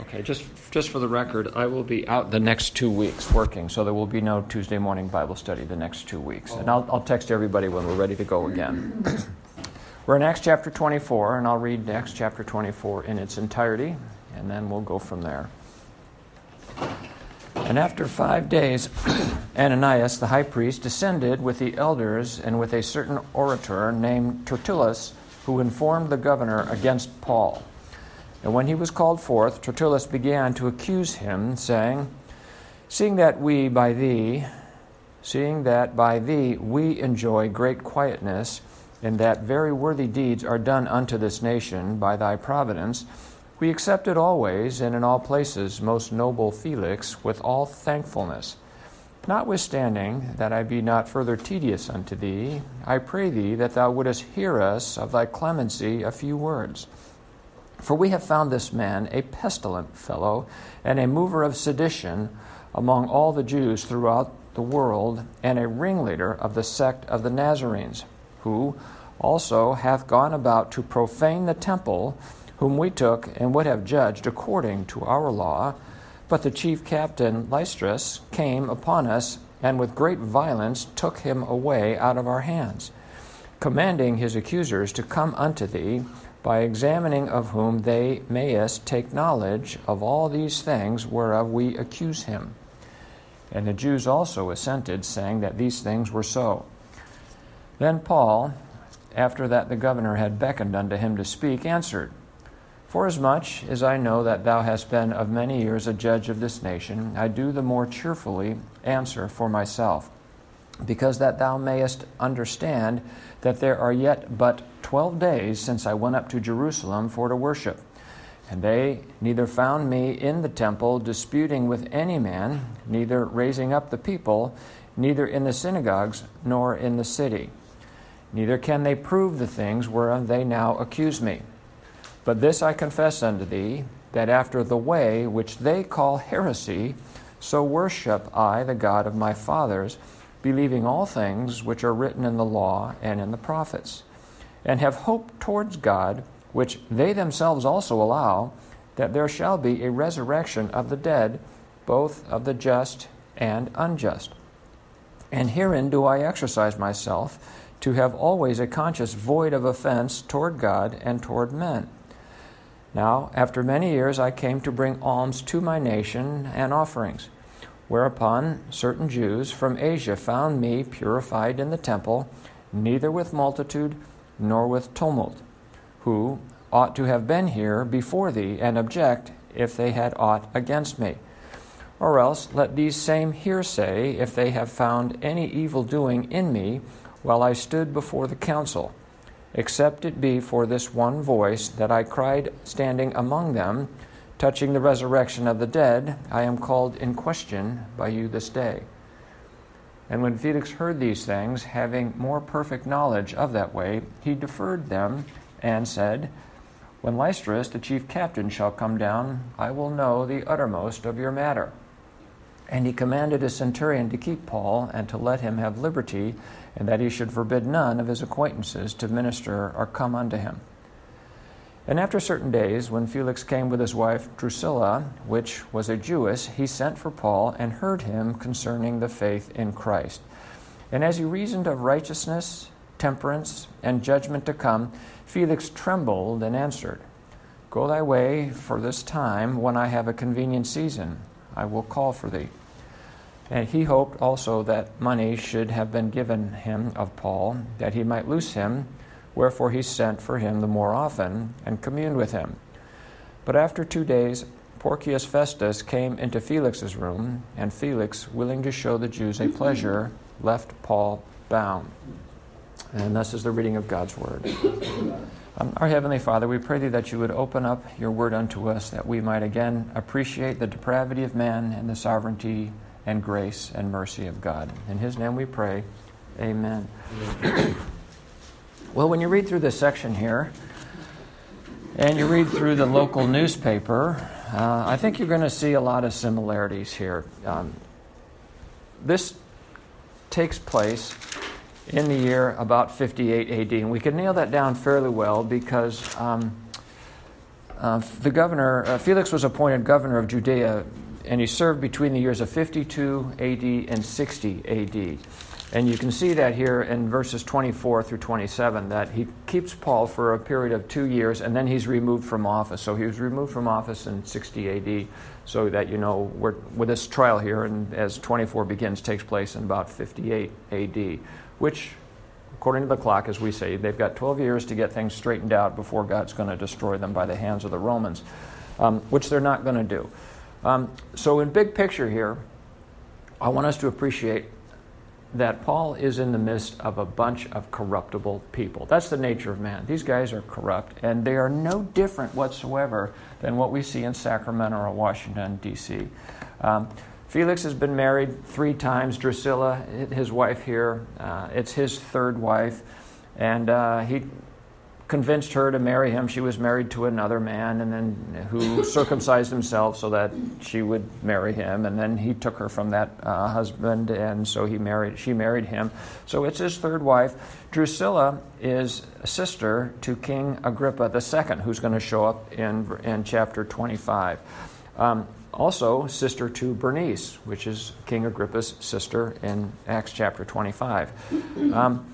Okay, just just for the record, I will be out the next two weeks working, so there will be no Tuesday morning Bible study the next two weeks. And I'll, I'll text everybody when we're ready to go again. we're in Acts chapter 24, and I'll read Acts chapter 24 in its entirety, and then we'll go from there. And after five days, Ananias the high priest descended with the elders and with a certain orator named Tertullus, who informed the governor against Paul. And when he was called forth, Tertullus began to accuse him, saying, Seeing that we by thee, seeing that by thee we enjoy great quietness, and that very worthy deeds are done unto this nation by thy providence, we accept it always and in all places, most noble Felix, with all thankfulness. Notwithstanding that I be not further tedious unto thee, I pray thee that thou wouldest hear us of thy clemency a few words. For we have found this man a pestilent fellow and a mover of sedition among all the Jews throughout the world, and a ringleader of the sect of the Nazarenes, who also hath gone about to profane the temple, whom we took and would have judged according to our law. But the chief captain Lysistrus came upon us, and with great violence took him away out of our hands, commanding his accusers to come unto thee by examining of whom they mayest take knowledge of all these things whereof we accuse him. And the Jews also assented, saying that these things were so. Then Paul, after that the governor had beckoned unto him to speak, answered, Forasmuch as I know that thou hast been of many years a judge of this nation, I do the more cheerfully answer for myself, because that thou mayest understand that there are yet but twelve days since I went up to Jerusalem for to worship. And they neither found me in the temple disputing with any man, neither raising up the people, neither in the synagogues, nor in the city. Neither can they prove the things whereof they now accuse me. But this I confess unto thee, that after the way which they call heresy, so worship I the God of my fathers believing all things which are written in the law and in the prophets, and have hope towards God, which they themselves also allow, that there shall be a resurrection of the dead, both of the just and unjust. And herein do I exercise myself to have always a conscience void of offense toward God and toward men. Now, after many years, I came to bring alms to my nation and offerings. Whereupon certain Jews from Asia found me purified in the temple, neither with multitude nor with tumult, who ought to have been here before thee and object if they had aught against me. Or else let these same here say if they have found any evil doing in me while I stood before the council, except it be for this one voice that I cried standing among them touching the resurrection of the dead, I am called in question by you this day. And when Felix heard these things, having more perfect knowledge of that way, he deferred them and said, When Lysistrus, the chief captain, shall come down, I will know the uttermost of your matter. And he commanded a centurion to keep Paul and to let him have liberty, and that he should forbid none of his acquaintances to minister or come unto him. And after certain days, when Felix came with his wife Drusilla, which was a Jewess, he sent for Paul and heard him concerning the faith in Christ. And as he reasoned of righteousness, temperance, and judgment to come, Felix trembled and answered, Go thy way for this time, when I have a convenient season, I will call for thee. And he hoped also that money should have been given him of Paul, that he might loose him Wherefore he sent for him the more often and communed with him. But after two days, Porcius Festus came into Felix's room, and Felix, willing to show the Jews a pleasure, left Paul bound. And thus is the reading of God's word. Um, our Heavenly Father, we pray thee that you would open up your word unto us, that we might again appreciate the depravity of man and the sovereignty and grace and mercy of God. In his name we pray. Amen. Amen. Well, when you read through this section here, and you read through the local newspaper, uh, I think you're going to see a lot of similarities here. Um, this takes place in the year about 58 AD, and we can nail that down fairly well because um, uh, the governor, uh, Felix was appointed governor of Judea, and he served between the years of 52 AD and 60 AD. And you can see that here in verses 24 through 27 that he keeps Paul for a period of two years and then he's removed from office. So he was removed from office in 60 AD, so that you know we're, with this trial here, and as 24 begins, takes place in about 58 AD, which, according to the clock, as we say, they've got 12 years to get things straightened out before God's going to destroy them by the hands of the Romans, um, which they're not going to do. Um, so, in big picture here, I want us to appreciate that Paul is in the midst of a bunch of corruptible people. That's the nature of man. These guys are corrupt, and they are no different whatsoever than what we see in Sacramento or Washington, D.C. Um, Felix has been married three times. Drusilla, his wife here, uh, it's his third wife, and uh, he convinced her to marry him. She was married to another man, and then who circumcised himself so that she would marry him. And then he took her from that uh, husband, and so he married. She married him. So it's his third wife. Drusilla is a sister to King Agrippa II, who's going to show up in in chapter 25. Um, also, sister to Bernice, which is King Agrippa's sister in Acts chapter 25. Um,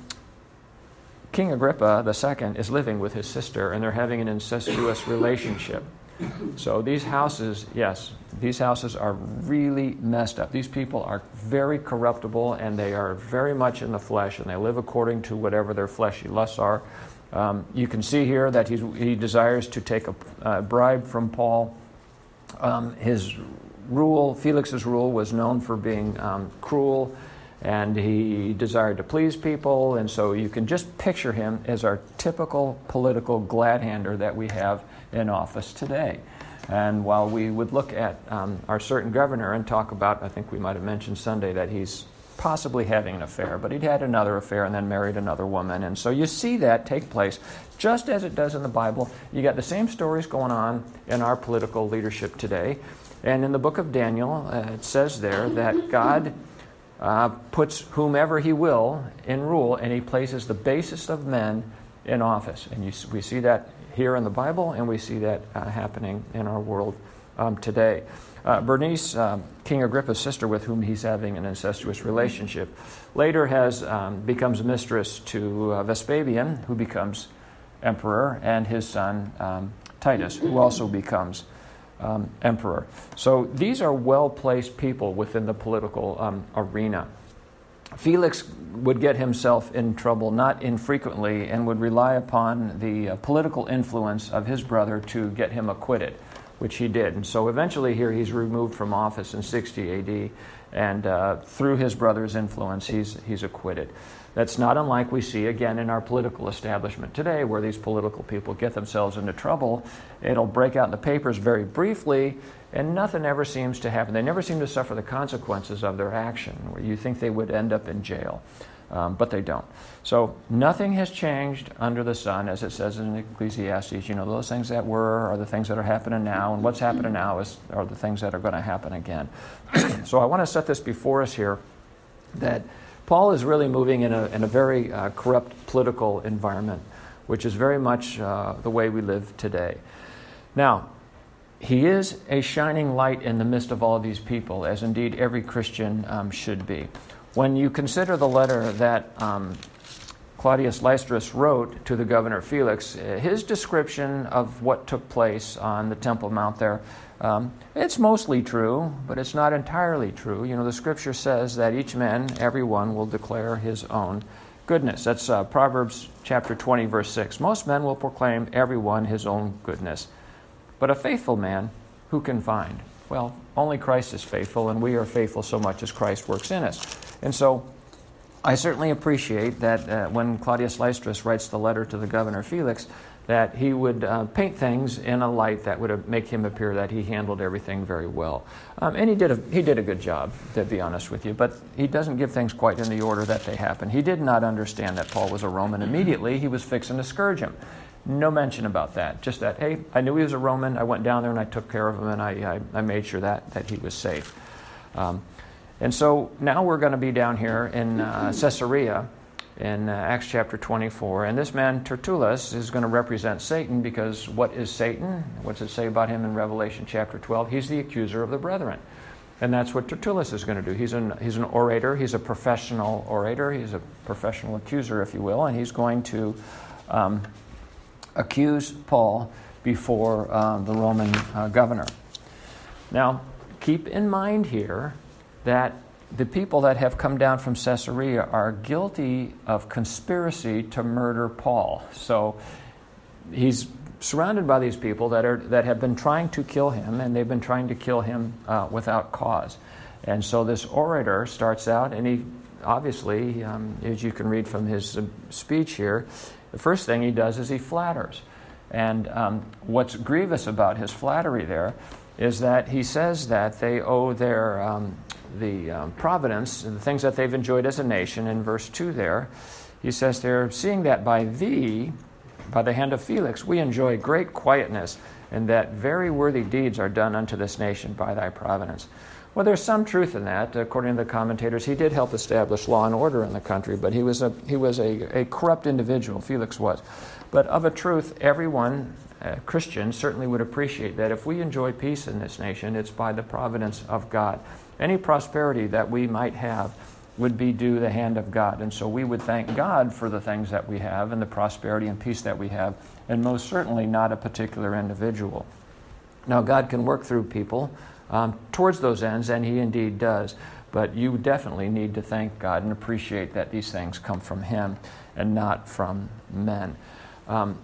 King Agrippa II is living with his sister, and they're having an incestuous relationship. So these houses, yes, these houses are really messed up. These people are very corruptible, and they are very much in the flesh, and they live according to whatever their fleshy lusts are. Um, you can see here that he desires to take a uh, bribe from Paul. Um, his rule, Felix's rule, was known for being um, cruel and he desired to please people. And so you can just picture him as our typical political glad-hander that we have in office today. And while we would look at um, our certain governor and talk about, I think we might have mentioned Sunday that he's possibly having an affair, but he'd had another affair and then married another woman. And so you see that take place just as it does in the Bible. You got the same stories going on in our political leadership today. And in the book of Daniel, uh, it says there that God uh, puts whomever he will in rule, and he places the basest of men in office. And you, we see that here in the Bible, and we see that uh, happening in our world um, today. Uh, Bernice, um, King Agrippa's sister, with whom he's having an incestuous relationship, later has um, becomes mistress to uh, Vespasian, who becomes emperor, and his son um, Titus, who also becomes um, emperor. So these are well placed people within the political um, arena. Felix would get himself in trouble not infrequently and would rely upon the uh, political influence of his brother to get him acquitted, which he did. And so eventually, here he's removed from office in 60 AD, and uh, through his brother's influence, he's, he's acquitted. That's not unlike we see again in our political establishment today, where these political people get themselves into trouble. It'll break out in the papers very briefly, and nothing ever seems to happen. They never seem to suffer the consequences of their action, where you think they would end up in jail. Um, but they don't. So nothing has changed under the sun, as it says in Ecclesiastes. You know, those things that were are the things that are happening now, and what's happening now is are the things that are going to happen again. so I want to set this before us here that Paul is really moving in a, in a very uh, corrupt political environment, which is very much uh, the way we live today. Now, he is a shining light in the midst of all these people, as indeed every Christian um, should be. When you consider the letter that um, Claudius Lysistrus wrote to the governor Felix, his description of what took place on the Temple Mount there um, it's mostly true, but it's not entirely true. You know, the scripture says that each man, every one, will declare his own goodness. That's uh, Proverbs chapter 20, verse 6. Most men will proclaim every one his own goodness. But a faithful man, who can find? Well, only Christ is faithful, and we are faithful so much as Christ works in us. And so I certainly appreciate that uh, when Claudius Lysistrus writes the letter to the governor Felix, that he would uh, paint things in a light that would make him appear that he handled everything very well. Um, and he did, a, he did a good job, to be honest with you, but he doesn't give things quite in the order that they happen. He did not understand that Paul was a Roman immediately. He was fixing to scourge him. No mention about that. Just that, hey, I knew he was a Roman. I went down there and I took care of him and I, I, I made sure that, that he was safe. Um, and so now we're going to be down here in uh, Caesarea in uh, Acts chapter 24. And this man, Tertullus, is going to represent Satan because what is Satan? What's it say about him in Revelation chapter 12? He's the accuser of the brethren. And that's what Tertullus is going to do. He's an, he's an orator, he's a professional orator, he's a professional accuser, if you will, and he's going to um, accuse Paul before uh, the Roman uh, governor. Now, keep in mind here that the people that have come down from Caesarea are guilty of conspiracy to murder Paul. So he's surrounded by these people that, are, that have been trying to kill him, and they've been trying to kill him uh, without cause. And so this orator starts out, and he obviously, um, as you can read from his uh, speech here, the first thing he does is he flatters. And um, what's grievous about his flattery there is that he says that they owe their um, the um, providence the things that they've enjoyed as a nation. In verse two, there, he says, "They're seeing that by thee, by the hand of Felix, we enjoy great quietness, and that very worthy deeds are done unto this nation by thy providence." Well, there's some truth in that. According to the commentators, he did help establish law and order in the country, but he was a, he was a, a corrupt individual, Felix was. But of a truth, everyone, uh, Christian, certainly would appreciate that if we enjoy peace in this nation, it's by the providence of God. Any prosperity that we might have would be due the hand of God. And so we would thank God for the things that we have and the prosperity and peace that we have, and most certainly not a particular individual. Now, God can work through people um, towards those ends, and He indeed does. But you definitely need to thank God and appreciate that these things come from Him and not from men. Um,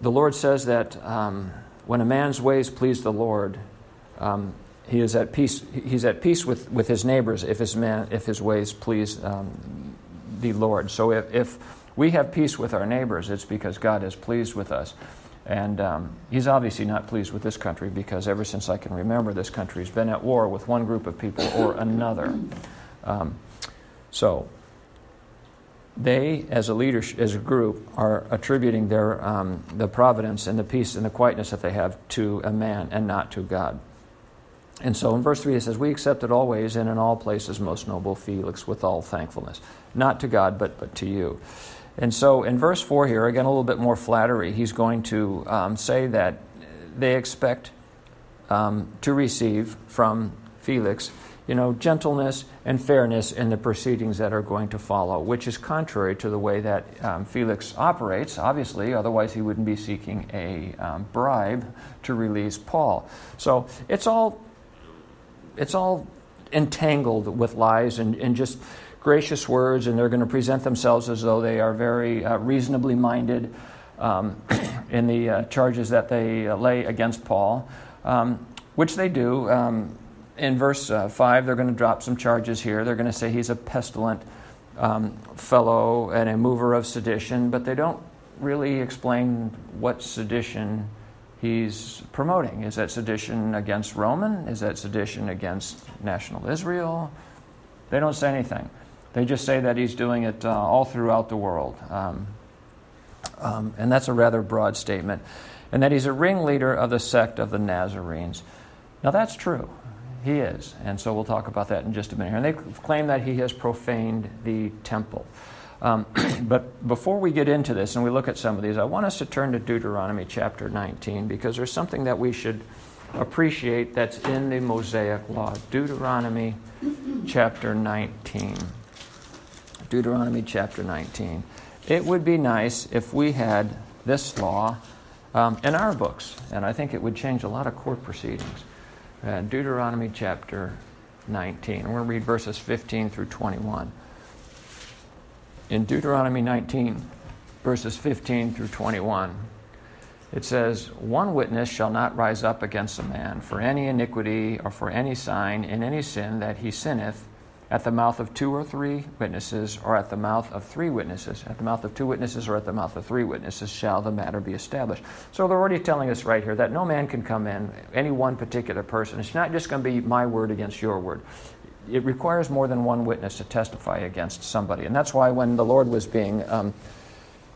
the Lord says that um, when a man's ways please the Lord, um, he is at peace. He's at peace with, with his neighbors if his man if his ways please um, the Lord. So if, if we have peace with our neighbors, it's because God is pleased with us. And um, he's obviously not pleased with this country because ever since I can remember, this country has been at war with one group of people or another. Um, so they, as a leader, as a group, are attributing their um, the providence and the peace and the quietness that they have to a man and not to God. And so in verse 3 it says, We accept it always and in all places, most noble Felix, with all thankfulness. Not to God, but, but to you. And so in verse 4 here, again, a little bit more flattery, he's going to um, say that they expect um, to receive from Felix, you know, gentleness and fairness in the proceedings that are going to follow, which is contrary to the way that um, Felix operates, obviously, otherwise he wouldn't be seeking a um, bribe to release Paul. So it's all, it's all entangled with lies and, and just gracious words, and they're going to present themselves as though they are very uh, reasonably minded um, in the uh, charges that they uh, lay against Paul, um, which they do. Um, in verse uh, 5, they're going to drop some charges here. They're going to say he's a pestilent um, fellow and a mover of sedition, but they don't really explain what sedition he's promoting. Is that sedition against Roman? Is that sedition against national Israel? They don't say anything. They just say that he's doing it uh, all throughout the world. Um, um, and that's a rather broad statement. And that he's a ringleader of the sect of the Nazarenes. Now, that's true. He is. And so we'll talk about that in just a minute. And they claim that he has profaned the temple. Um, but before we get into this and we look at some of these, I want us to turn to Deuteronomy chapter 19 because there's something that we should appreciate that's in the Mosaic Law. Deuteronomy chapter 19. Deuteronomy chapter 19. It would be nice if we had this law um, in our books, and I think it would change a lot of court proceedings. Uh, Deuteronomy chapter 19. We're going to read verses 15 through 21. In Deuteronomy 19, verses 15 through 21, it says, One witness shall not rise up against a man for any iniquity or for any sign in any sin that he sinneth at the mouth of two or three witnesses, or at the mouth of three witnesses, at the mouth of two witnesses, or at the mouth of three witnesses, shall the matter be established. So they're already telling us right here that no man can come in, any one particular person. It's not just going to be my word against your word. It requires more than one witness to testify against somebody. And that's why when the Lord was being um,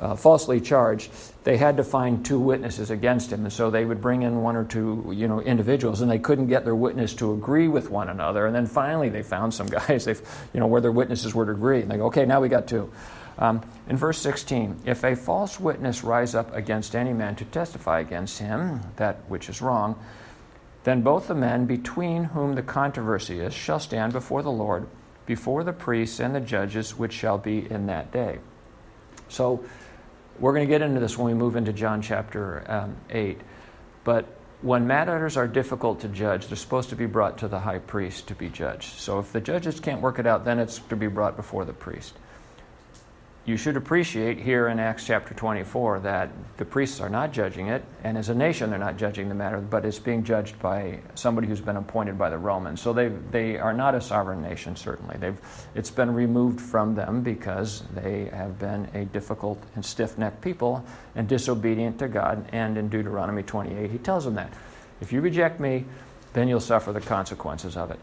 uh, falsely charged, they had to find two witnesses against him, and so they would bring in one or two, you know, individuals, and they couldn't get their witness to agree with one another. And then finally, they found some guys, they, you know, where their witnesses were to agree, and they go, okay, now we got two. Um, in verse 16, if a false witness rise up against any man to testify against him, that which is wrong, then both the men between whom the controversy is shall stand before the Lord, before the priests and the judges, which shall be in that day. So, we're going to get into this when we move into John chapter um, 8. But when matters are difficult to judge, they're supposed to be brought to the high priest to be judged. So if the judges can't work it out, then it's to be brought before the priest you should appreciate here in Acts chapter 24 that the priests are not judging it, and as a nation, they're not judging the matter, but it's being judged by somebody who's been appointed by the Romans. So they, they are not a sovereign nation, certainly. They've, it's been removed from them because they have been a difficult and stiff necked people and disobedient to God. And in Deuteronomy 28, he tells them that. If you reject me, then you'll suffer the consequences of it.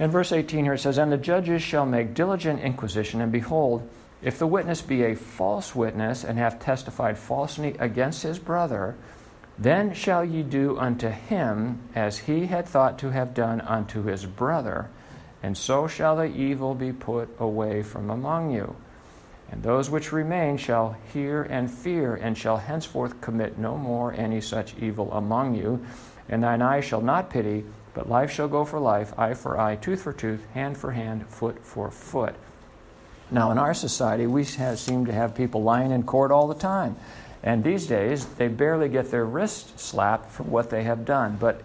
In verse 18 here it says, And the judges shall make diligent inquisition, and behold, if the witness be a false witness and have testified falsely against his brother, then shall ye do unto him as he had thought to have done unto his brother, and so shall the evil be put away from among you. And those which remain shall hear and fear, and shall henceforth commit no more any such evil among you. And thine eye shall not pity, but life shall go for life, eye for eye, tooth for tooth, hand for hand, foot for foot. Now, in our society, we have, seem to have people lying in court all the time. And these days, they barely get their wrist slapped for what they have done. But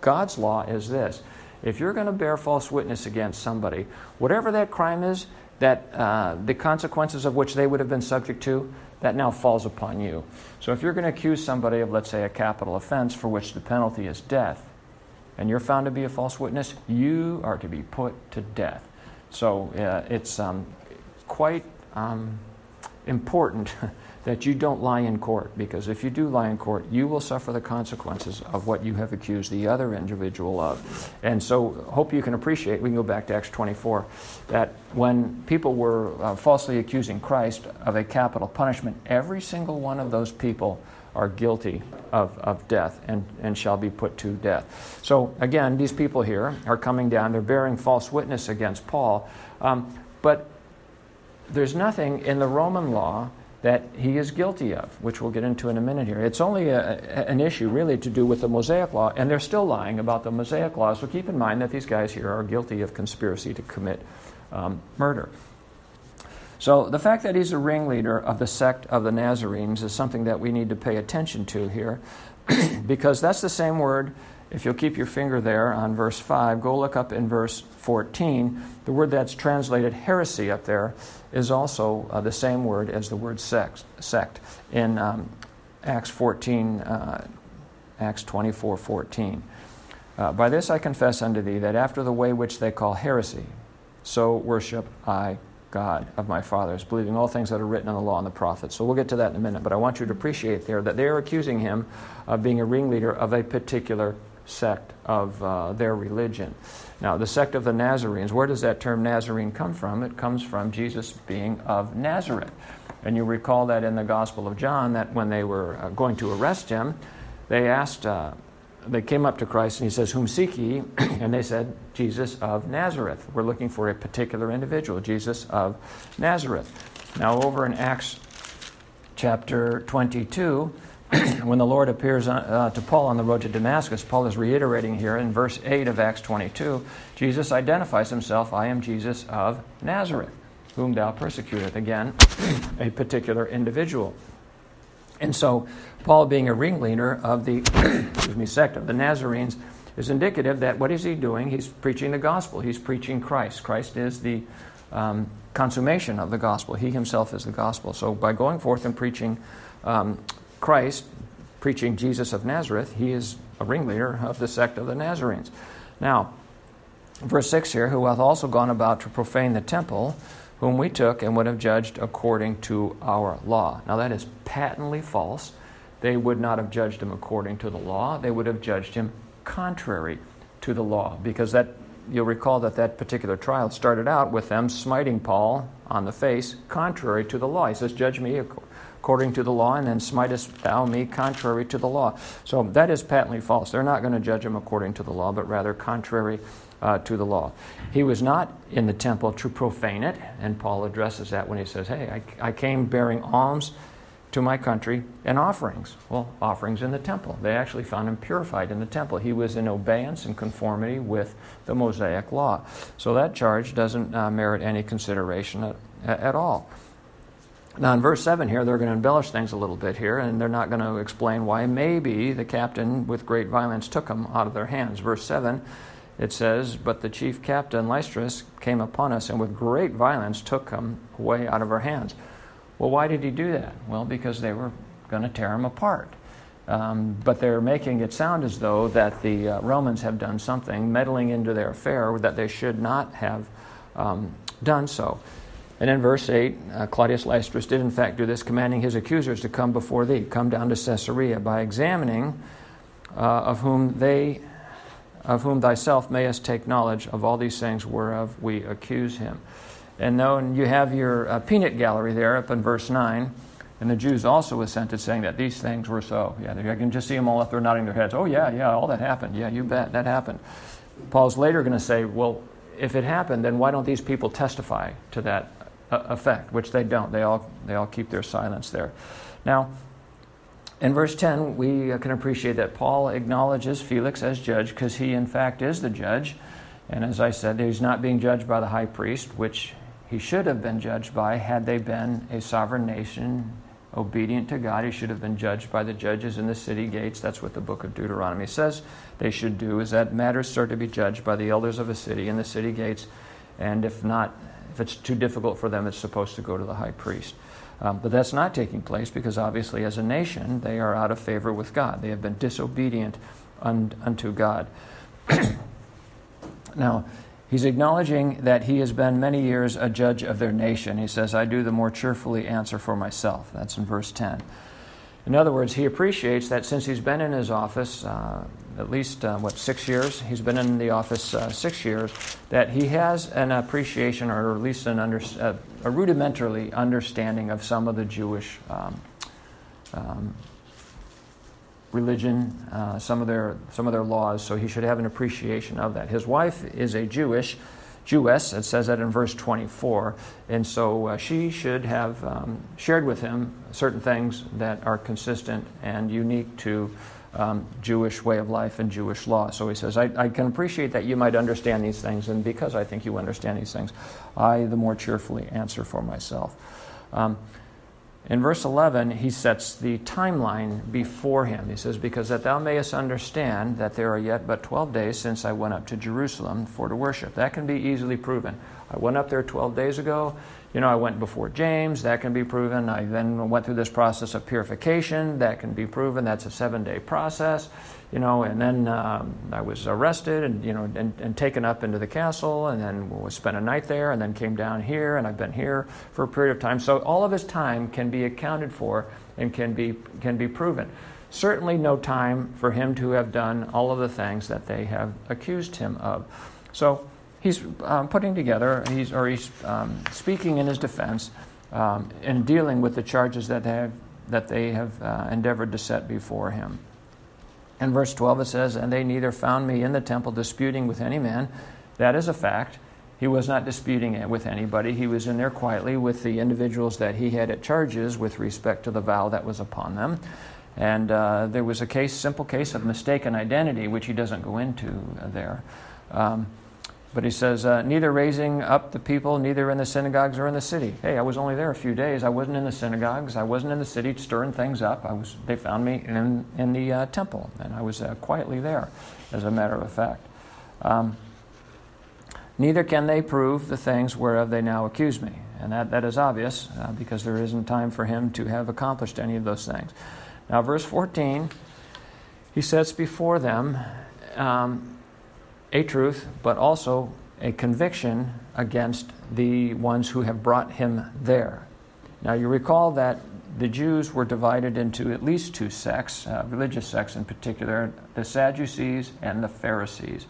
God's law is this if you're going to bear false witness against somebody, whatever that crime is, that uh, the consequences of which they would have been subject to, that now falls upon you. So if you're going to accuse somebody of, let's say, a capital offense for which the penalty is death, and you're found to be a false witness, you are to be put to death. So uh, it's um, quite um, important that you don't lie in court because if you do lie in court, you will suffer the consequences of what you have accused the other individual of. And so, hope you can appreciate, we can go back to Acts 24, that when people were uh, falsely accusing Christ of a capital punishment, every single one of those people are guilty of, of death and, and shall be put to death. So, again, these people here are coming down, they're bearing false witness against Paul. Um, but there's nothing in the Roman law that he is guilty of, which we'll get into in a minute here. It's only a, an issue really to do with the Mosaic law, and they're still lying about the Mosaic law. So keep in mind that these guys here are guilty of conspiracy to commit um, murder. So the fact that he's a ringleader of the sect of the Nazarenes is something that we need to pay attention to here, because that's the same word if you'll keep your finger there on verse 5, go look up in verse 14. The word that's translated heresy up there is also uh, the same word as the word sect. sect. In um, Acts 14, uh, Acts 24 14. Uh, By this I confess unto thee that after the way which they call heresy, so worship I God of my fathers, believing all things that are written in the law and the prophets. So we'll get to that in a minute, but I want you to appreciate there that they are accusing him of being a ringleader of a particular sect of uh, their religion. Now, the sect of the Nazarenes, where does that term Nazarene come from? It comes from Jesus being of Nazareth. And you recall that in the Gospel of John, that when they were uh, going to arrest him, they asked, uh, they came up to Christ and he says, Whom seek ye? and they said, Jesus of Nazareth. We're looking for a particular individual, Jesus of Nazareth. Now, over in Acts chapter 22, when the Lord appears uh, to Paul on the road to Damascus, Paul is reiterating here in verse 8 of Acts 22 Jesus identifies himself, I am Jesus of Nazareth, whom thou persecutest. Again, a particular individual. And so, Paul, being a ringleader of the excuse me, sect of the Nazarenes, is indicative that what is he doing? He's preaching the gospel. He's preaching Christ. Christ is the um, consummation of the gospel. He himself is the gospel. So, by going forth and preaching um, Christ, preaching Jesus of Nazareth, he is a ringleader of the sect of the Nazarenes. Now, verse 6 here, who hath also gone about to profane the temple, whom we took and would have judged according to our law. Now, that is patently false. They would not have judged him according to the law, they would have judged him contrary to the law, because that you'll recall that that particular trial started out with them smiting Paul on the face contrary to the law. He says, Judge me according to the law, and then smitest thou me contrary to the law. So that is patently false. They're not going to judge him according to the law, but rather contrary uh, to the law. He was not in the temple to profane it, and Paul addresses that when he says, Hey, I, I came bearing alms to my country and offerings. Well, offerings in the temple. They actually found him purified in the temple. He was in obeyance and conformity with the Mosaic law. So that charge doesn't uh, merit any consideration at, at all. Now, in verse 7 here, they're going to embellish things a little bit here, and they're not going to explain why maybe the captain with great violence took them out of their hands. Verse 7 it says, But the chief captain, Lysistrus, came upon us and with great violence took them away out of our hands. Well, why did he do that? Well, because they were going to tear him apart. Um, but they're making it sound as though that the uh, Romans have done something, meddling into their affair, that they should not have um, done so. And in verse 8, uh, Claudius Lysistrus did in fact do this, commanding his accusers to come before thee, come down to Caesarea, by examining uh, of whom they of whom thyself mayest take knowledge of all these things whereof we accuse him. And then you have your uh, peanut gallery there up in verse 9. And the Jews also assented, saying that these things were so. Yeah, I can just see them all up there nodding their heads. Oh, yeah, yeah, all that happened. Yeah, you bet, that happened. Paul's later going to say, well, if it happened, then why don't these people testify to that effect? Which they don't. They all, they all keep their silence there. Now, in verse 10, we can appreciate that Paul acknowledges Felix as judge because he, in fact, is the judge. And as I said, he's not being judged by the high priest, which he should have been judged by had they been a sovereign nation obedient to God. He should have been judged by the judges in the city gates. That's what the book of Deuteronomy says they should do, is that matters start to be judged by the elders of a city in the city gates. And if not, if it's too difficult for them, it's supposed to go to the high priest. Um, but that's not taking place because obviously, as a nation, they are out of favor with God. They have been disobedient un- unto God. now, he's acknowledging that he has been many years a judge of their nation. He says, I do the more cheerfully answer for myself. That's in verse 10. In other words, he appreciates that since he's been in his office, uh, at least, uh, what, six years? He's been in the office uh, six years, that he has an appreciation or at least an under, uh, a rudimentarily understanding of some of the Jewish um, um, religion, uh, some, of their, some of their laws, so he should have an appreciation of that. His wife is a Jewish Jewess. It says that in verse 24. And so uh, she should have um, shared with him certain things that are consistent and unique to um, Jewish way of life and Jewish law. So he says, I, I, can appreciate that you might understand these things, and because I think you understand these things, I the more cheerfully answer for myself. Um, in verse 11, he sets the timeline before him. He says, Because that thou mayest understand that there are yet but 12 days since I went up to Jerusalem for to worship. That can be easily proven. I went up there 12 days ago. You know, I went before James. That can be proven. I then went through this process of purification. That can be proven. That's a seven day process you know, and then um, I was arrested and, you know, and, and, taken up into the castle and then spent a night there and then came down here and I've been here for a period of time. So all of his time can be accounted for and can be, can be proven. Certainly no time for him to have done all of the things that they have accused him of. So he's um, putting together, he's, or he's um, speaking in his defense um, in dealing with the charges that they have, that they have uh, endeavored to set before him. In verse 12 it says, And they neither found me in the temple disputing with any man. That is a fact. He was not disputing it with anybody. He was in there quietly with the individuals that he had at charges with respect to the vow that was upon them. And uh, there was a case, simple case of mistaken identity, which he doesn't go into there. Um, but he says, uh, neither raising up the people, neither in the synagogues or in the city. Hey, I was only there a few days. I wasn't in the synagogues. I wasn't in the city stirring things up. I was, they found me in, in the uh, temple, and I was uh, quietly there, as a matter of fact. Um, neither can they prove the things whereof they now accuse me. And that, that is obvious, uh, because there isn't time for him to have accomplished any of those things. Now, verse 14, he sets before them. Um, a truth, but also a conviction against the ones who have brought him there. Now, you recall that the Jews were divided into at least two sects, uh, religious sects in particular, the Sadducees and the Pharisees.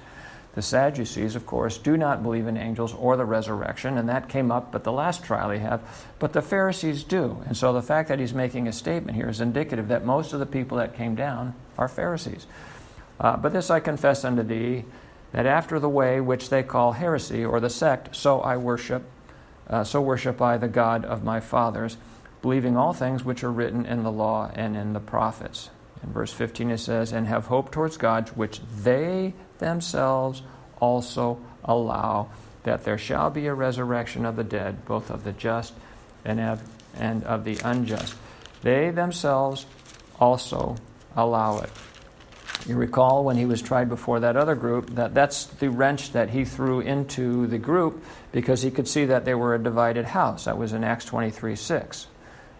The Sadducees, of course, do not believe in angels or the resurrection, and that came up at the last trial he had. But the Pharisees do. And so the fact that he's making a statement here is indicative that most of the people that came down are Pharisees. Uh, but this I confess unto thee, that after the way which they call heresy or the sect, so I worship, uh, so worship I the God of my fathers, believing all things which are written in the law and in the prophets. In verse 15 it says, And have hope towards God, which they themselves also allow, that there shall be a resurrection of the dead, both of the just and of, and of the unjust. They themselves also allow it. You recall when he was tried before that other group that that's the wrench that he threw into the group because he could see that they were a divided house. That was in Acts 23 6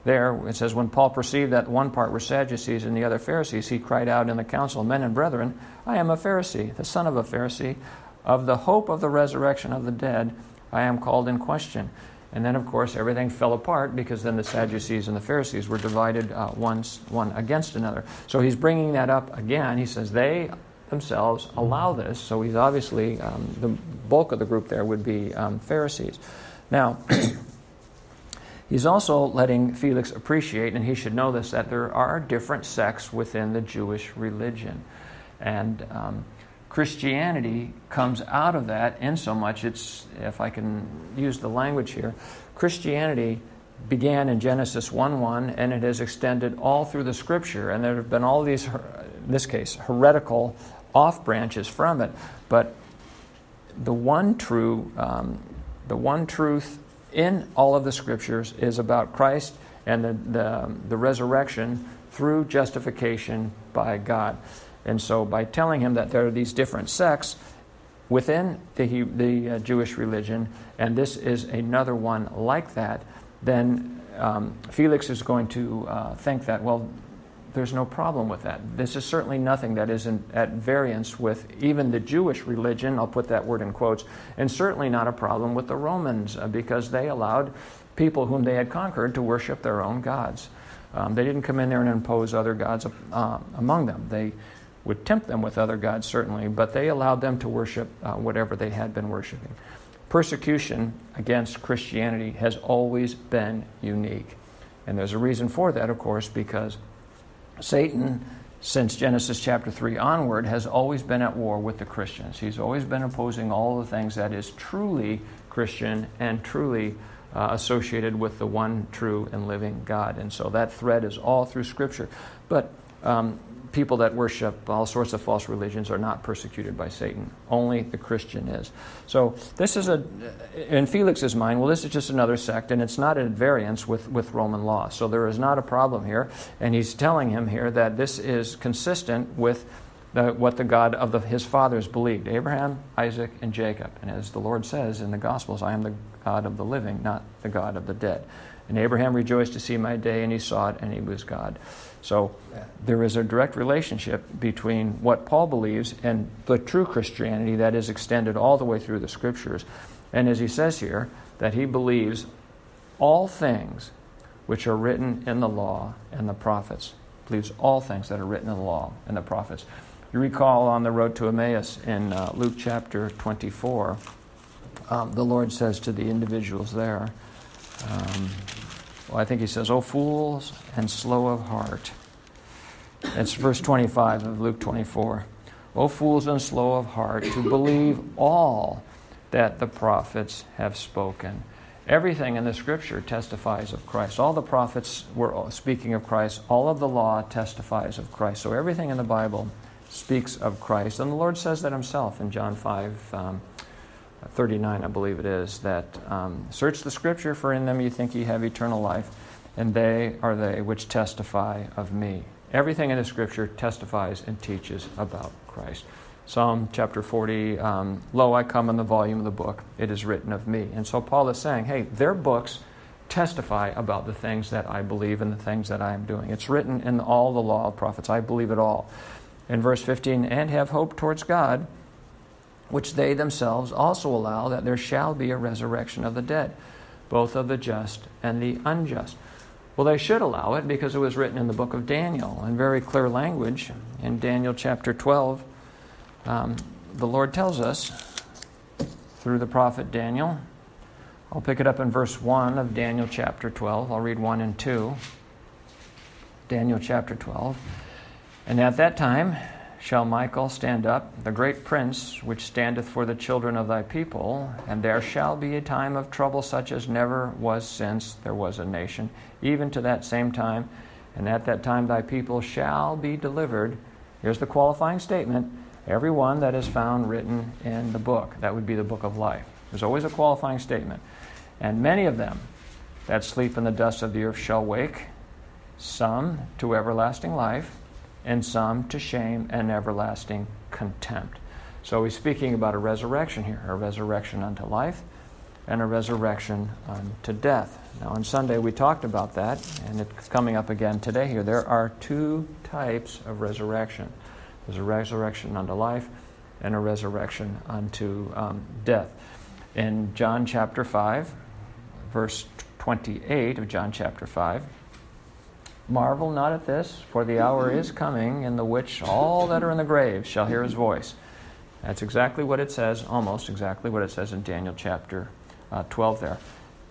there, it says, When Paul perceived that one part were Sadducees and the other Pharisees, he cried out in the council, Men and brethren, I am a Pharisee, the son of a Pharisee. Of the hope of the resurrection of the dead, I am called in question. And then, of course, everything fell apart because then the Sadducees and the Pharisees were divided uh, one, one against another. So he's bringing that up again. He says they themselves allow this. So he's obviously, um, the bulk of the group there would be um, Pharisees. Now, He's also letting Felix appreciate, and he should know this, that there are different sects within the Jewish religion. And um, Christianity comes out of that in so much it's, if I can use the language here, Christianity began in Genesis 1 1, and it has extended all through the scripture. And there have been all these, in this case, heretical off branches from it. But the one true, um, the one truth in all of the scriptures is about Christ and the, the, the resurrection through justification by God. And so, by telling him that there are these different sects within the, the uh, Jewish religion, and this is another one like that, then um, Felix is going to uh, think that, well, there's no problem with that. This is certainly nothing that isn't at variance with even the Jewish religion, I'll put that word in quotes, and certainly not a problem with the Romans uh, because they allowed people whom they had conquered to worship their own gods. Um, they didn't come in there and impose other gods uh, among them. They would tempt them with other gods, certainly, but they allowed them to worship uh, whatever they had been worshiping. Persecution against Christianity has always been unique. And there's a reason for that, of course, because Satan, since Genesis chapter 3 onward, has always been at war with the Christians. He's always been opposing all the things that is truly Christian and truly uh, associated with the one true and living God. And so that thread is all through Scripture. But um, people that worship all sorts of false religions are not persecuted by Satan. Only the Christian is. So this is a, in Felix's mind, well, this is just another sect, and it's not at variance with, with Roman law. So there is not a problem here. And he's telling him here that this is consistent with the, what the God of the, his fathers believed Abraham, Isaac, and Jacob. And as the Lord says in the Gospels, I am the God of the living, not the God of the dead. And Abraham rejoiced to see my day, and he saw it, and he was God. So there is a direct relationship between what Paul believes and the true Christianity that is extended all the way through the scriptures. And as he says here, that he believes all things which are written in the law and the prophets. Believes all things that are written in the law and the prophets. You recall on the road to Emmaus in uh, Luke chapter 24, um, the Lord says to the individuals there, um, well, I think he says, Oh, fools and slow of heart. That's verse 25 of Luke 24. O fools and slow of heart, to believe all that the prophets have spoken. Everything in the scripture testifies of Christ. All the prophets were speaking of Christ. All of the law testifies of Christ. So everything in the Bible speaks of Christ. And the Lord says that himself in John 5. Um, 39, I believe it is, that um, search the scripture, for in them you think ye have eternal life, and they are they which testify of me. Everything in the scripture testifies and teaches about Christ. Psalm chapter 40, um, Lo, I come in the volume of the book, it is written of me. And so Paul is saying, hey, their books testify about the things that I believe and the things that I am doing. It's written in all the law of prophets. I believe it all. In verse 15, and have hope towards God which they themselves also allow that there shall be a resurrection of the dead, both of the just and the unjust. Well, they should allow it because it was written in the book of Daniel in very clear language. In Daniel chapter 12, um, the Lord tells us through the prophet Daniel. I'll pick it up in verse 1 of Daniel chapter 12. I'll read 1 and 2. Daniel chapter 12. And at that time shall Michael stand up, the great prince which standeth for the children of thy people, and there shall be a time of trouble such as never was since there was a nation, even to that same time. And at that time thy people shall be delivered. Here's the qualifying statement every one that is found written in the book. That would be the book of life. There's always a qualifying statement. And many of them that sleep in the dust of the earth shall wake, some to everlasting life, and some to shame and everlasting contempt. So he's speaking about a resurrection here a resurrection unto life and a resurrection unto death. Now, on Sunday we talked about that, and it's coming up again today here. There are two types of resurrection there's a resurrection unto life and a resurrection unto um, death. In John chapter 5, verse 28 of John chapter 5, Marvel not at this, for the hour is coming in the which all that are in the grave shall hear his voice. That's exactly what it says, almost exactly what it says in Daniel chapter uh, 12 there.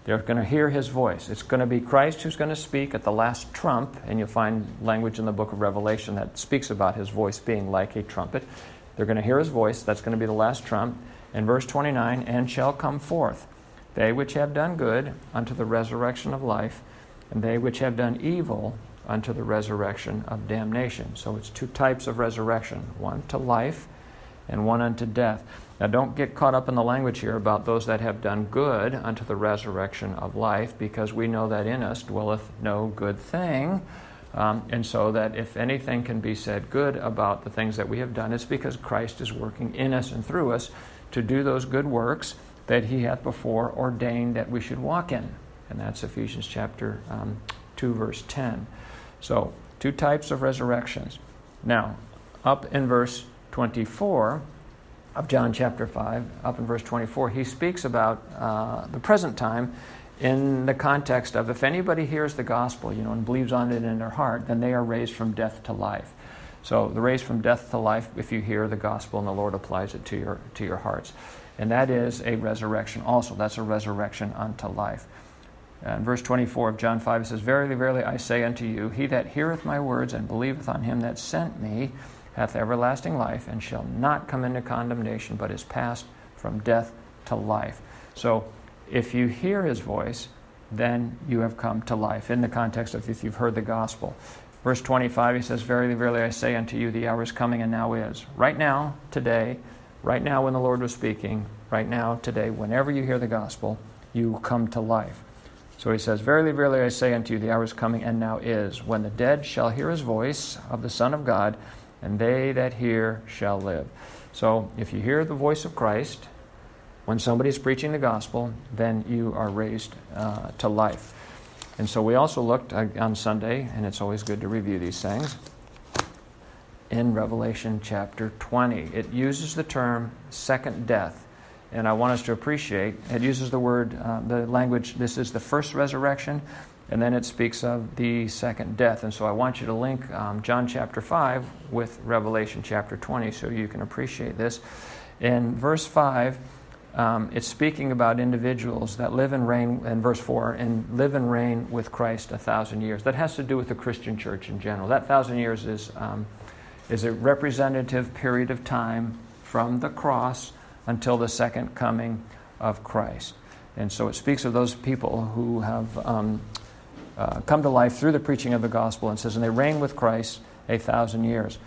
They're going to hear his voice. It's going to be Christ who's going to speak at the last trump, and you'll find language in the book of Revelation that speaks about his voice being like a trumpet. They're going to hear his voice. That's going to be the last trump. In verse 29, and shall come forth they which have done good unto the resurrection of life, and they which have done evil unto the resurrection of damnation. So it's two types of resurrection one to life and one unto death. Now, don't get caught up in the language here about those that have done good unto the resurrection of life, because we know that in us dwelleth no good thing. Um, and so, that if anything can be said good about the things that we have done, it's because Christ is working in us and through us to do those good works that He hath before ordained that we should walk in. And that's Ephesians chapter um, 2, verse 10. So, two types of resurrections. Now, up in verse 24 of John chapter 5, up in verse 24, he speaks about uh, the present time in the context of if anybody hears the gospel, you know, and believes on it in their heart, then they are raised from death to life. So the raised from death to life, if you hear the gospel and the Lord applies it to your to your hearts, and that is a resurrection. Also, that's a resurrection unto life. Uh, in verse 24 of John 5, it says, Verily, verily, I say unto you, he that heareth my words and believeth on him that sent me hath everlasting life, and shall not come into condemnation, but is passed from death to life. So, if you hear his voice, then you have come to life, in the context of if you've heard the gospel. Verse 25, he says, Verily, verily, I say unto you, the hour is coming and now is. Right now, today, right now when the Lord was speaking, right now, today, whenever you hear the gospel, you come to life. So he says, Verily, verily, I say unto you, the hour is coming and now is, when the dead shall hear his voice of the Son of God, and they that hear shall live. So if you hear the voice of Christ when somebody is preaching the gospel, then you are raised uh, to life. And so we also looked uh, on Sunday, and it's always good to review these things, in Revelation chapter 20. It uses the term second death and I want us to appreciate. It uses the word, uh, the language, this is the first resurrection, and then it speaks of the second death. And so I want you to link um, John chapter 5 with Revelation chapter 20 so you can appreciate this. In verse 5, um, it's speaking about individuals that live and reign, in verse 4, and live and reign with Christ a thousand years. That has to do with the Christian church in general. That thousand years is, um, is a representative period of time from the cross until the second coming of Christ. And so it speaks of those people who have um, uh, come to life through the preaching of the gospel and says, and they reign with Christ a thousand years.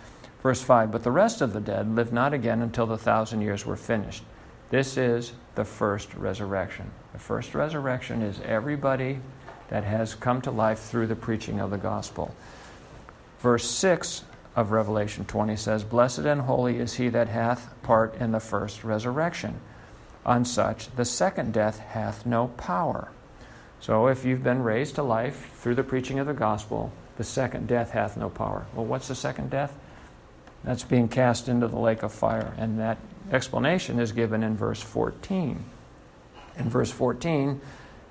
Verse 5 But the rest of the dead live not again until the thousand years were finished. This is the first resurrection. The first resurrection is everybody that has come to life through the preaching of the gospel. Verse 6 of Revelation 20 says, Blessed and holy is he that hath part in the first resurrection. On such, the second death hath no power. So if you've been raised to life through the preaching of the gospel, the second death hath no power. Well, what's the second death? That's being cast into the lake of fire. And that explanation is given in verse 14. In verse 14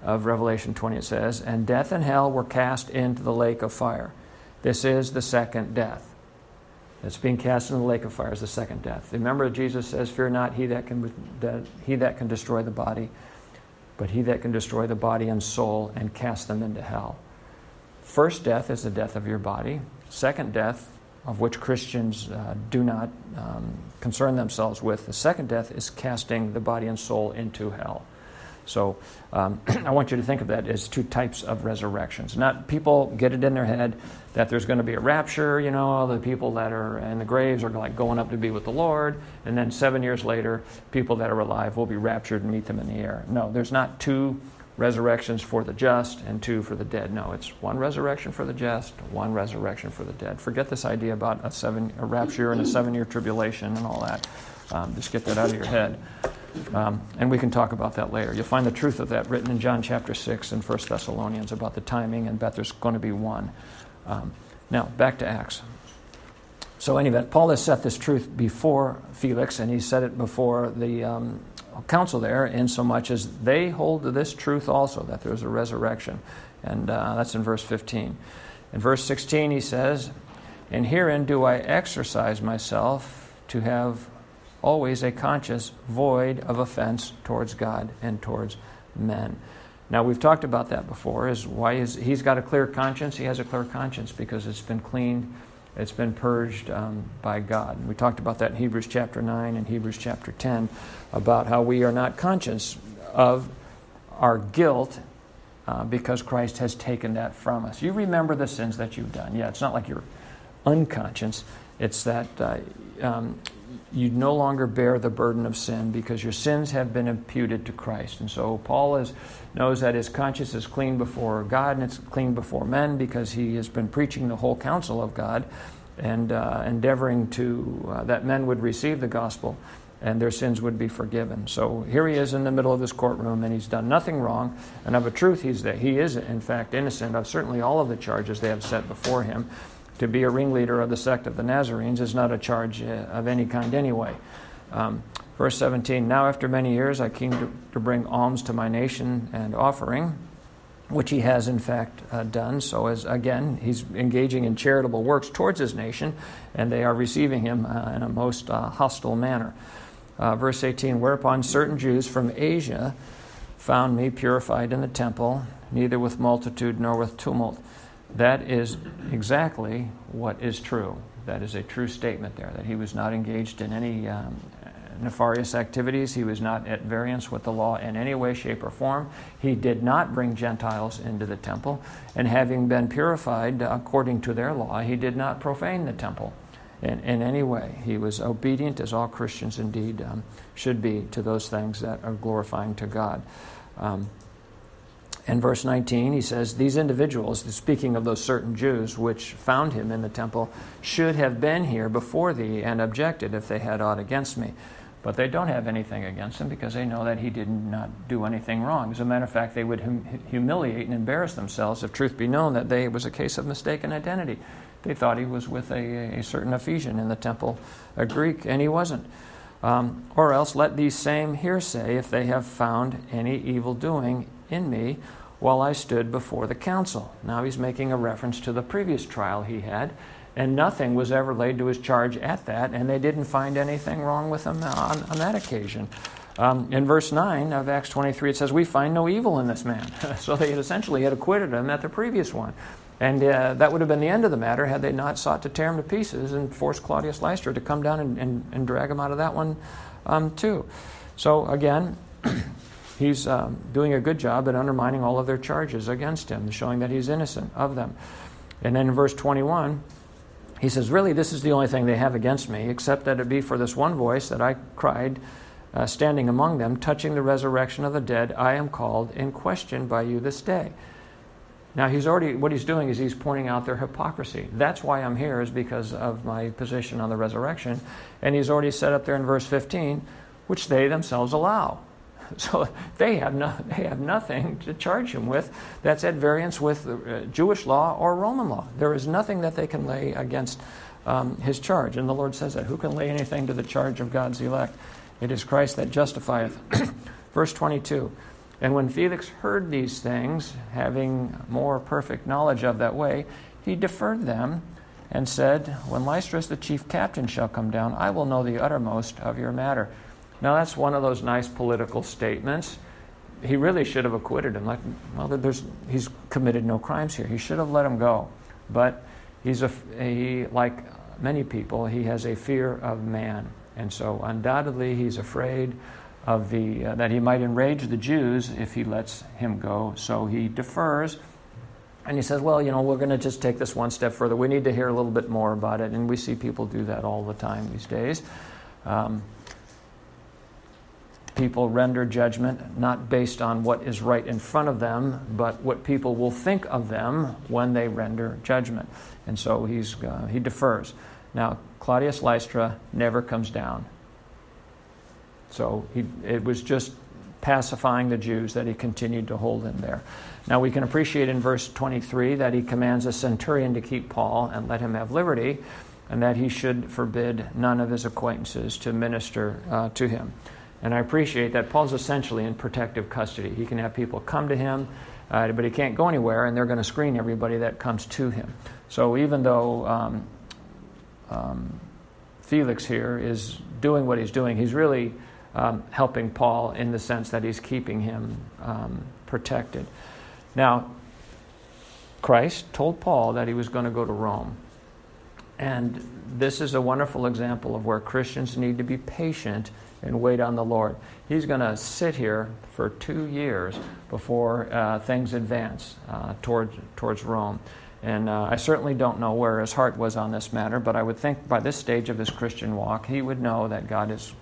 of Revelation 20, it says, And death and hell were cast into the lake of fire. This is the second death. It's being cast into the lake of fire is the second death. Remember, Jesus says, "Fear not, he that can that, he that can destroy the body, but he that can destroy the body and soul and cast them into hell." First death is the death of your body. Second death, of which Christians uh, do not um, concern themselves with, the second death is casting the body and soul into hell. So um, I want you to think of that as two types of resurrections. Not people get it in their head that there's going to be a rapture, you know, all the people that are in the graves are like going up to be with the Lord, and then seven years later, people that are alive will be raptured and meet them in the air. No, there's not two resurrections for the just and two for the dead. No, it's one resurrection for the just, one resurrection for the dead. Forget this idea about a seven a rapture and a seven year tribulation and all that. Um, just get that out of your head. Um, and we can talk about that later. You'll find the truth of that written in John chapter 6 and 1 Thessalonians about the timing and that there's going to be one. Um, now, back to Acts. So, anyway, Paul has set this truth before Felix, and he said it before the um, council there, in so much as they hold to this truth also, that there's a resurrection. And uh, that's in verse 15. In verse 16, he says, And herein do I exercise myself to have always a conscience void of offense towards God and towards men. Now we've talked about that before. Is why is he's got a clear conscience? He has a clear conscience because it's been cleaned, it's been purged um, by God. And we talked about that in Hebrews chapter nine and Hebrews chapter ten about how we are not conscious of our guilt uh, because Christ has taken that from us. You remember the sins that you've done. Yeah, it's not like you're unconscious. It's that uh, um, you no longer bear the burden of sin because your sins have been imputed to Christ. And so Paul is, knows that his conscience is clean before God and it's clean before men because he has been preaching the whole counsel of God and uh, endeavoring to uh, that men would receive the gospel and their sins would be forgiven. So here he is in the middle of this courtroom and he's done nothing wrong. And of a truth, he's that he is in fact innocent of certainly all of the charges they have set before him to be a ringleader of the sect of the Nazarenes is not a charge uh, of any kind anyway. Um, verse 17 Now, after many years, I came to, to, bring alms to my nation and offering, which he has in fact uh, done. So, as again, he's engaging in charitable works towards his nation, and they are receiving him uh, in a most uh, hostile manner. Uh, verse 18 Whereupon certain Jews from Asia found me purified in the temple, neither with multitude nor with tumult. That is exactly what is true. That is a true statement there, that he was not engaged in any um, nefarious activities. He was not at variance with the law in any way, shape, or form. He did not bring Gentiles into the temple. And having been purified according to their law, he did not profane the temple in, in any way. He was obedient, as all Christians indeed um, should be, to those things that are glorifying to God. Um, in verse 19, he says, These individuals, speaking of those certain Jews which found him in the temple, should have been here before thee and objected if they had aught against me. But they don't have anything against him because they know that he did not do anything wrong. As a matter of fact, they would hum- humiliate and embarrass themselves if truth be known that they was a case of mistaken identity. They thought he was with a, a certain Ephesian in the temple, a Greek, and he wasn't. Um, or else let these same here say, if they have found any evil doing in me while I stood before the council. Now he's making a reference to the previous trial he had, and nothing was ever laid to his charge at that, and they didn't find anything wrong with him on, on that occasion. Um, in verse 9 of Acts 23, it says, We find no evil in this man. so they had essentially had acquitted him at the previous one. And uh, that would have been the end of the matter had they not sought to tear him to pieces and force Claudius Lystra to come down and, and, and drag him out of that one, um, too. So, again, he's um, doing a good job at undermining all of their charges against him, showing that he's innocent of them. And then in verse 21, he says, Really, this is the only thing they have against me, except that it be for this one voice that I cried, uh, standing among them, touching the resurrection of the dead, I am called in question by you this day. Now, he's already, what he's doing is he's pointing out their hypocrisy. That's why I'm here, is because of my position on the resurrection. And he's already set up there in verse 15, which they themselves allow. So they have, no, they have nothing to charge him with that's at variance with uh, Jewish law or Roman law. There is nothing that they can lay against um, his charge. And the Lord says that. Who can lay anything to the charge of God's elect? It is Christ that justifieth. Verse 22 And when Felix heard these things, having more perfect knowledge of that way, he deferred them and said, When Lysistrus the chief captain shall come down, I will know the uttermost of your matter. Now, that's one of those nice political statements. He really should have acquitted him. Like, well, there's, he's committed no crimes here. He should have let him go. But he's a, he, like many people, he has a fear of man. And so, undoubtedly, he's afraid of the, uh, that he might enrage the Jews if he lets him go. So he defers and he says, Well, you know, we're going to just take this one step further. We need to hear a little bit more about it. And we see people do that all the time these days. Um, people render judgment not based on what is right in front of them, but what people will think of them when they render judgment. And so he's, uh, he defers. Now, Claudius Lystra never comes down. So he, it was just pacifying the Jews that he continued to hold him there. Now we can appreciate in verse 23 that he commands a centurion to keep Paul and let him have liberty, and that he should forbid none of his acquaintances to minister uh, to him. And I appreciate that Paul's essentially in protective custody. He can have people come to him, uh, but he can't go anywhere, and they're going to screen everybody that comes to him. So even though um, um, Felix here is doing what he's doing, he's really um, helping Paul in the sense that he's keeping him um, protected. Now, Christ told Paul that he was going to go to Rome. And this is a wonderful example of where Christians need to be patient and wait on the Lord. He's going to sit here for two years before uh, things advance uh, towards, towards Rome. And uh, I certainly don't know where his heart was on this matter, but I would think by this stage of his Christian walk, he would know that God is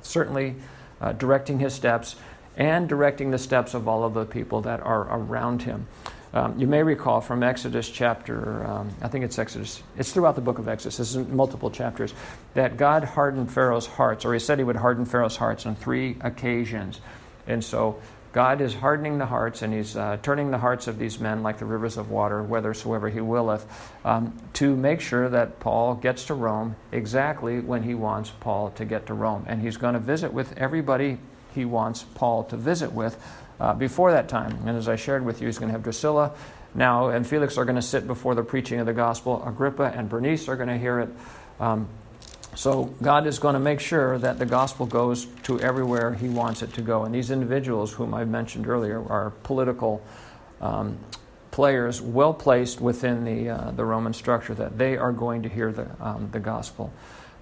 certainly uh, directing his steps and directing the steps of all of the people that are around him. Um, you may recall from Exodus chapter, um, I think it's Exodus, it's throughout the book of Exodus, it's in multiple chapters, that God hardened Pharaoh's hearts, or he said he would harden Pharaoh's hearts on three occasions. And so God is hardening the hearts, and He's uh, turning the hearts of these men like the rivers of water, whithersoever He willeth, um, to make sure that Paul gets to Rome exactly when He wants Paul to get to Rome. And He's going to visit with everybody He wants Paul to visit with uh, before that time. And as I shared with you, He's going to have Drusilla now, and Felix are going to sit before the preaching of the gospel. Agrippa and Bernice are going to hear it. Um, so God is going to make sure that the gospel goes to everywhere He wants it to go. And these individuals, whom I mentioned earlier, are political um, players, well placed within the uh, the Roman structure, that they are going to hear the um, the gospel.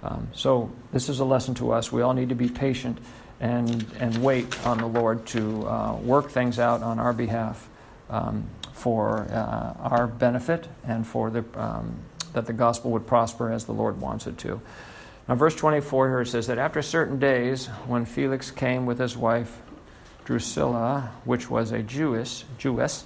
Um, so this is a lesson to us. We all need to be patient and and wait on the Lord to uh, work things out on our behalf um, for uh, our benefit and for the um, that the gospel would prosper as the Lord wants it to. Now, verse 24 here says that after certain days, when Felix came with his wife Drusilla, which was a Jewess, Jewess,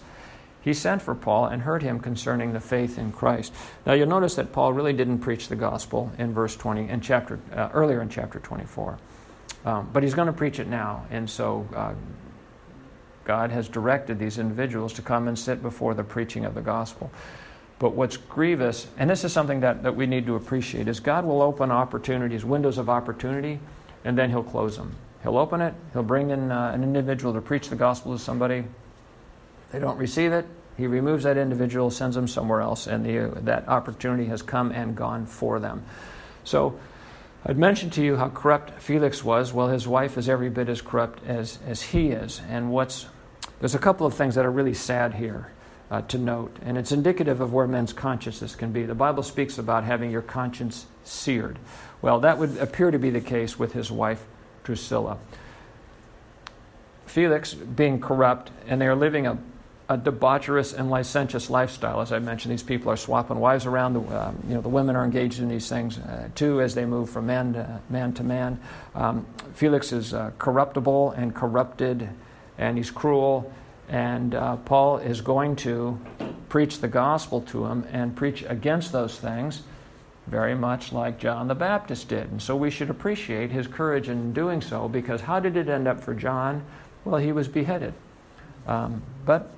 he sent for Paul and heard him concerning the faith in Christ. Now, you'll notice that Paul really didn't preach the gospel in verse 20, in chapter, uh, earlier in chapter 24. Um, but he's going to preach it now. And so uh, God has directed these individuals to come and sit before the preaching of the gospel. But what's grievous, and this is something that, that we need to appreciate, is God will open opportunities, windows of opportunity, and then He'll close them. He'll open it, He'll bring in uh, an individual to preach the gospel to somebody. They don't receive it, He removes that individual, sends them somewhere else, and the, that opportunity has come and gone for them. So, I'd mentioned to you how corrupt Felix was. Well, his wife is every bit as corrupt as, as he is. And what's there's a couple of things that are really sad here uh, to note, and it's indicative of where men's consciences can be. The Bible speaks about having your conscience seared. Well, that would appear to be the case with his wife Drusilla. Felix being corrupt, and they are living a, a debaucherous and licentious lifestyle. As I mentioned, these people are swapping wives around. The, um, you know, the women are engaged in these things uh, too as they move from man to man. To man. Um, Felix is uh, corruptible and corrupted, and he's cruel and uh, Paul is going to preach the gospel to him and preach against those things, very much like John the Baptist did. And so we should appreciate his courage in doing so because how did it end up for John? Well, he was beheaded. Um, but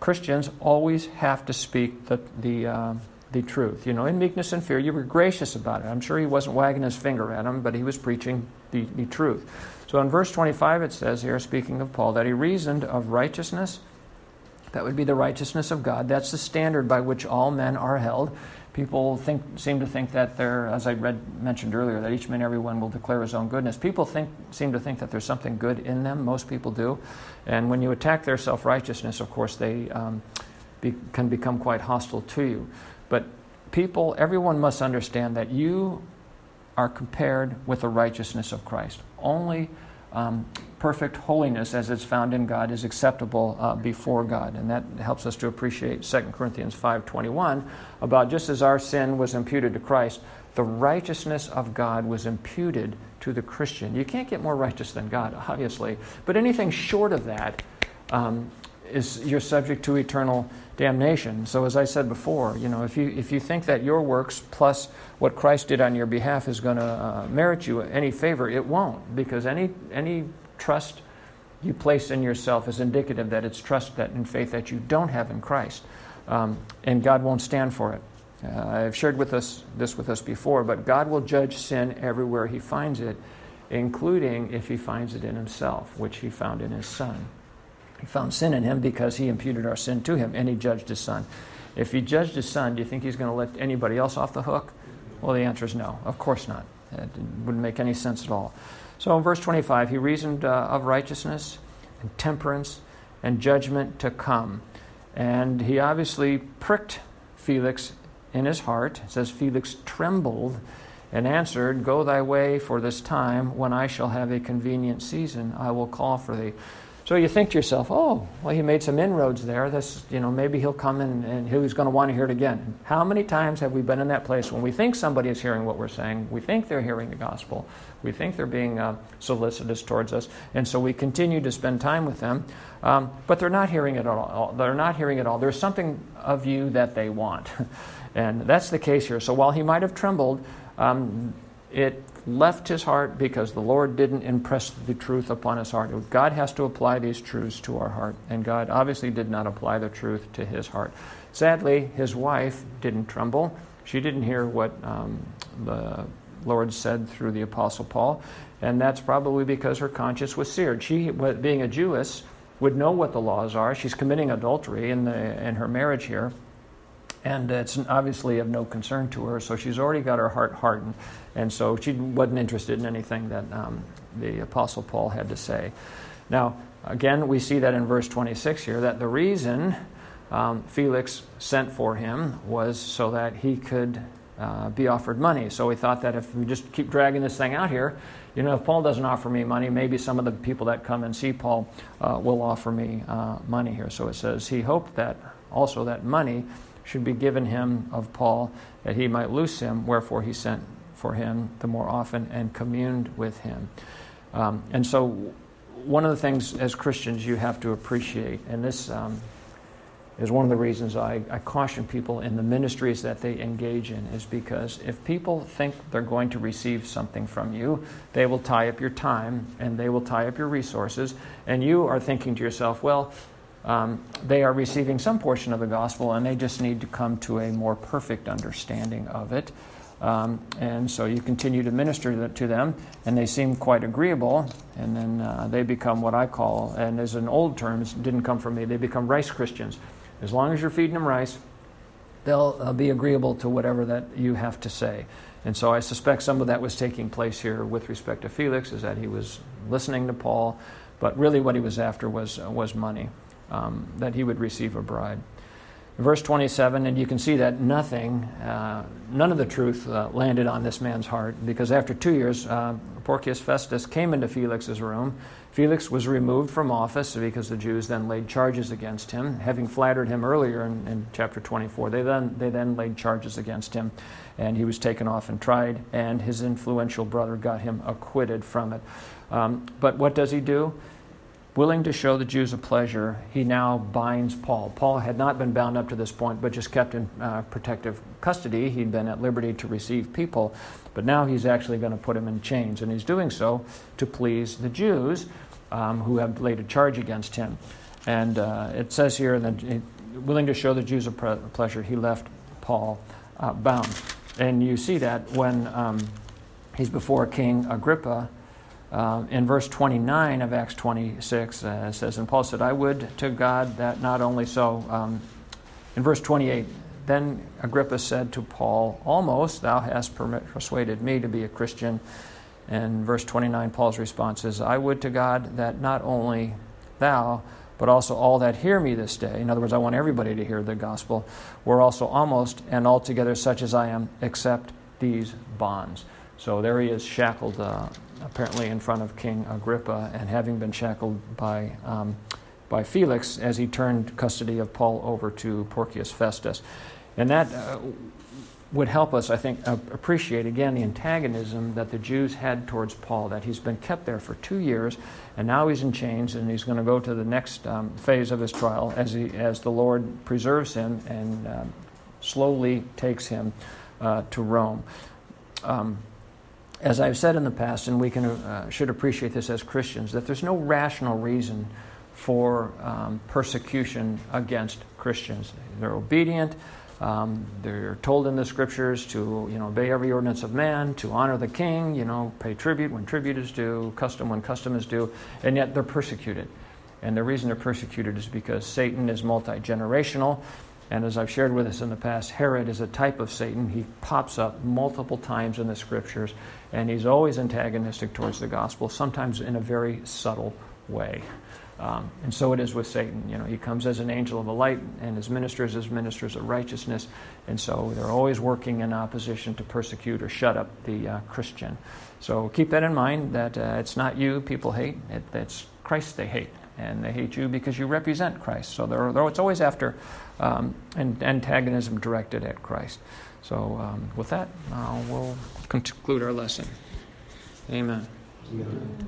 Christians always have to speak the, the, uh, the truth. You know, in meekness and fear, you were gracious about it. I'm sure he wasn't wagging his finger at him, but he was preaching the, the truth. So in verse 25, it says here, speaking of Paul, that he reasoned of righteousness. That would be the righteousness of God. That's the standard by which all men are held. People think, seem to think that they're, as I read mentioned earlier, that each man, everyone will declare his own goodness. People think, seem to think that there's something good in them. Most people do, and when you attack their self righteousness, of course, they um, be, can become quite hostile to you. But people, everyone must understand that you are compared with the righteousness of Christ. Only um, perfect holiness as it's found in God is acceptable uh, before God. And that helps us to appreciate 2 Corinthians 5.21 about just as our sin was imputed to Christ, the righteousness of God was imputed to the Christian. You can't get more righteous than God, obviously. But anything short of that um, is you're subject to eternal damnation. So as I said before, you know, if you if you think that your works plus what Christ did on your behalf is going to uh, merit you any favor, it won't, because any any trust you place in yourself is indicative that it's trust that in faith that you don't have in Christ, um, and God won't stand for it. Uh, I've shared with us this with us before, but God will judge sin everywhere He finds it, including if He finds it in Himself, which He found in His Son. He found sin in him because he imputed our sin to him, and he judged his son. If he judged his son, do you think he's going to let anybody else off the hook? Well, the answer is no. Of course not. It wouldn't make any sense at all. So in verse 25, he reasoned uh, of righteousness and temperance and judgment to come. And he obviously pricked Felix in his heart. It says, Felix trembled and answered, Go thy way for this time. When I shall have a convenient season, I will call for thee. So you think to yourself, oh, well, he made some inroads there. This, you know, maybe he'll come in and he's going to want to hear it again. How many times have we been in that place when we think somebody is hearing what we're saying? We think they're hearing the gospel. We think they're being uh, solicitous towards us, and so we continue to spend time with them. Um, but they're not hearing it at all. They're not hearing it all. There's something of you that they want, and that's the case here. So while he might have trembled, um, it left his heart because the Lord didn't impress the truth upon his heart. God has to apply these truths to our heart, and God obviously did not apply the truth to his heart. Sadly, his wife didn't tremble. She didn't hear what um, the Lord said through the Apostle Paul, and that's probably because her conscience was seared. She, being a Jewess, would know what the laws are. She's committing adultery in, the, in her marriage here and it's obviously of no concern to her. So she's already got her heart hardened, and so she wasn't interested in anything that um, the Apostle Paul had to say. Now, again, we see that in verse 26 here that the reason um, Felix sent for him was so that he could uh, be offered money. So he thought that if we just keep dragging this thing out here, you know, if Paul doesn't offer me money, maybe some of the people that come and see Paul uh, will offer me uh, money here. So it says he hoped that also that money should be given him of Paul, that he might loose him, wherefore he sent for him the more often and communed with him. Um, and so, one of the things as Christians you have to appreciate, and this um, is one of the reasons I, I, caution people in the ministries that they engage in, is because if people think they're going to receive something from you, they will tie up your time and they will tie up your resources, and you are thinking to yourself, well, um, they are receiving some portion of the gospel and they just need to come to a more perfect understanding of it. Um, and so you continue to minister to them, and they seem quite agreeable, and then uh, they become what I call, and as an old term, didn't come from me, they become rice Christians. As long as you're feeding them rice, they'll uh, be agreeable to whatever that you have to say. And so I suspect some of that was taking place here with respect to Felix, is that he was listening to Paul, but really what he was after was, uh, was money um, that he would receive a bride. Verse 27, and you can see that nothing, uh, none of the truth uh, landed on this man's heart because after two years, uh, Porcius Festus came into Felix's room. Felix was removed from office because the Jews then laid charges against him, having flattered him earlier in, in chapter 24. They then, they then laid charges against him, and he was taken off and tried, and his influential brother got him acquitted from it. Um, but what does he do? Willing to show the Jews a pleasure, he now binds Paul. Paul had not been bound up to this point, but just kept in uh, protective custody. He'd been at liberty to receive people, but now he's actually going to put him in chains, and he's doing so to please the Jews um, who have laid a charge against him. And uh, it says here that willing to show the Jews a pre- pleasure, he left Paul uh, bound. And you see that when um, he's before King Agrippa uh, in verse 29 of Acts 26, uh, it says, And Paul said, I would to God that not only so. Um, in verse 28, then Agrippa said to Paul, Almost thou hast persuaded me to be a Christian. And verse 29, Paul's response is, I would to God that not only thou, but also all that hear me this day, in other words, I want everybody to hear the gospel, were also almost and altogether such as I am, except these bonds. So there he is, shackled uh, apparently in front of King Agrippa, and having been shackled by, um, by Felix as he turned custody of Paul over to Porcius Festus. And that uh, would help us, I think, appreciate again the antagonism that the Jews had towards Paul, that he's been kept there for two years, and now he's in chains, and he's going to go to the next um, phase of his trial as, he, as the Lord preserves him and um, slowly takes him uh, to Rome. Um, as I've said in the past, and we can, uh, should appreciate this as Christians, that there's no rational reason for um, persecution against Christians. They're obedient. Um, they're told in the scriptures to you know obey every ordinance of man, to honor the king, you know, pay tribute when tribute is due, custom when custom is due, and yet they're persecuted. And the reason they're persecuted is because Satan is multi generational. And as I've shared with us in the past, Herod is a type of Satan. He pops up multiple times in the scriptures, and he's always antagonistic towards the gospel, sometimes in a very subtle way. Um, and so it is with Satan. You know, he comes as an angel of the light, and his ministers as ministers of righteousness. And so they're always working in opposition to persecute or shut up the uh, Christian. So keep that in mind that uh, it's not you people hate, it, it's Christ they hate and they hate you because you represent Christ. So they're, they're, it's always after um, and antagonism directed at Christ. So um, with that, uh, we'll conclude our lesson. Amen. Amen.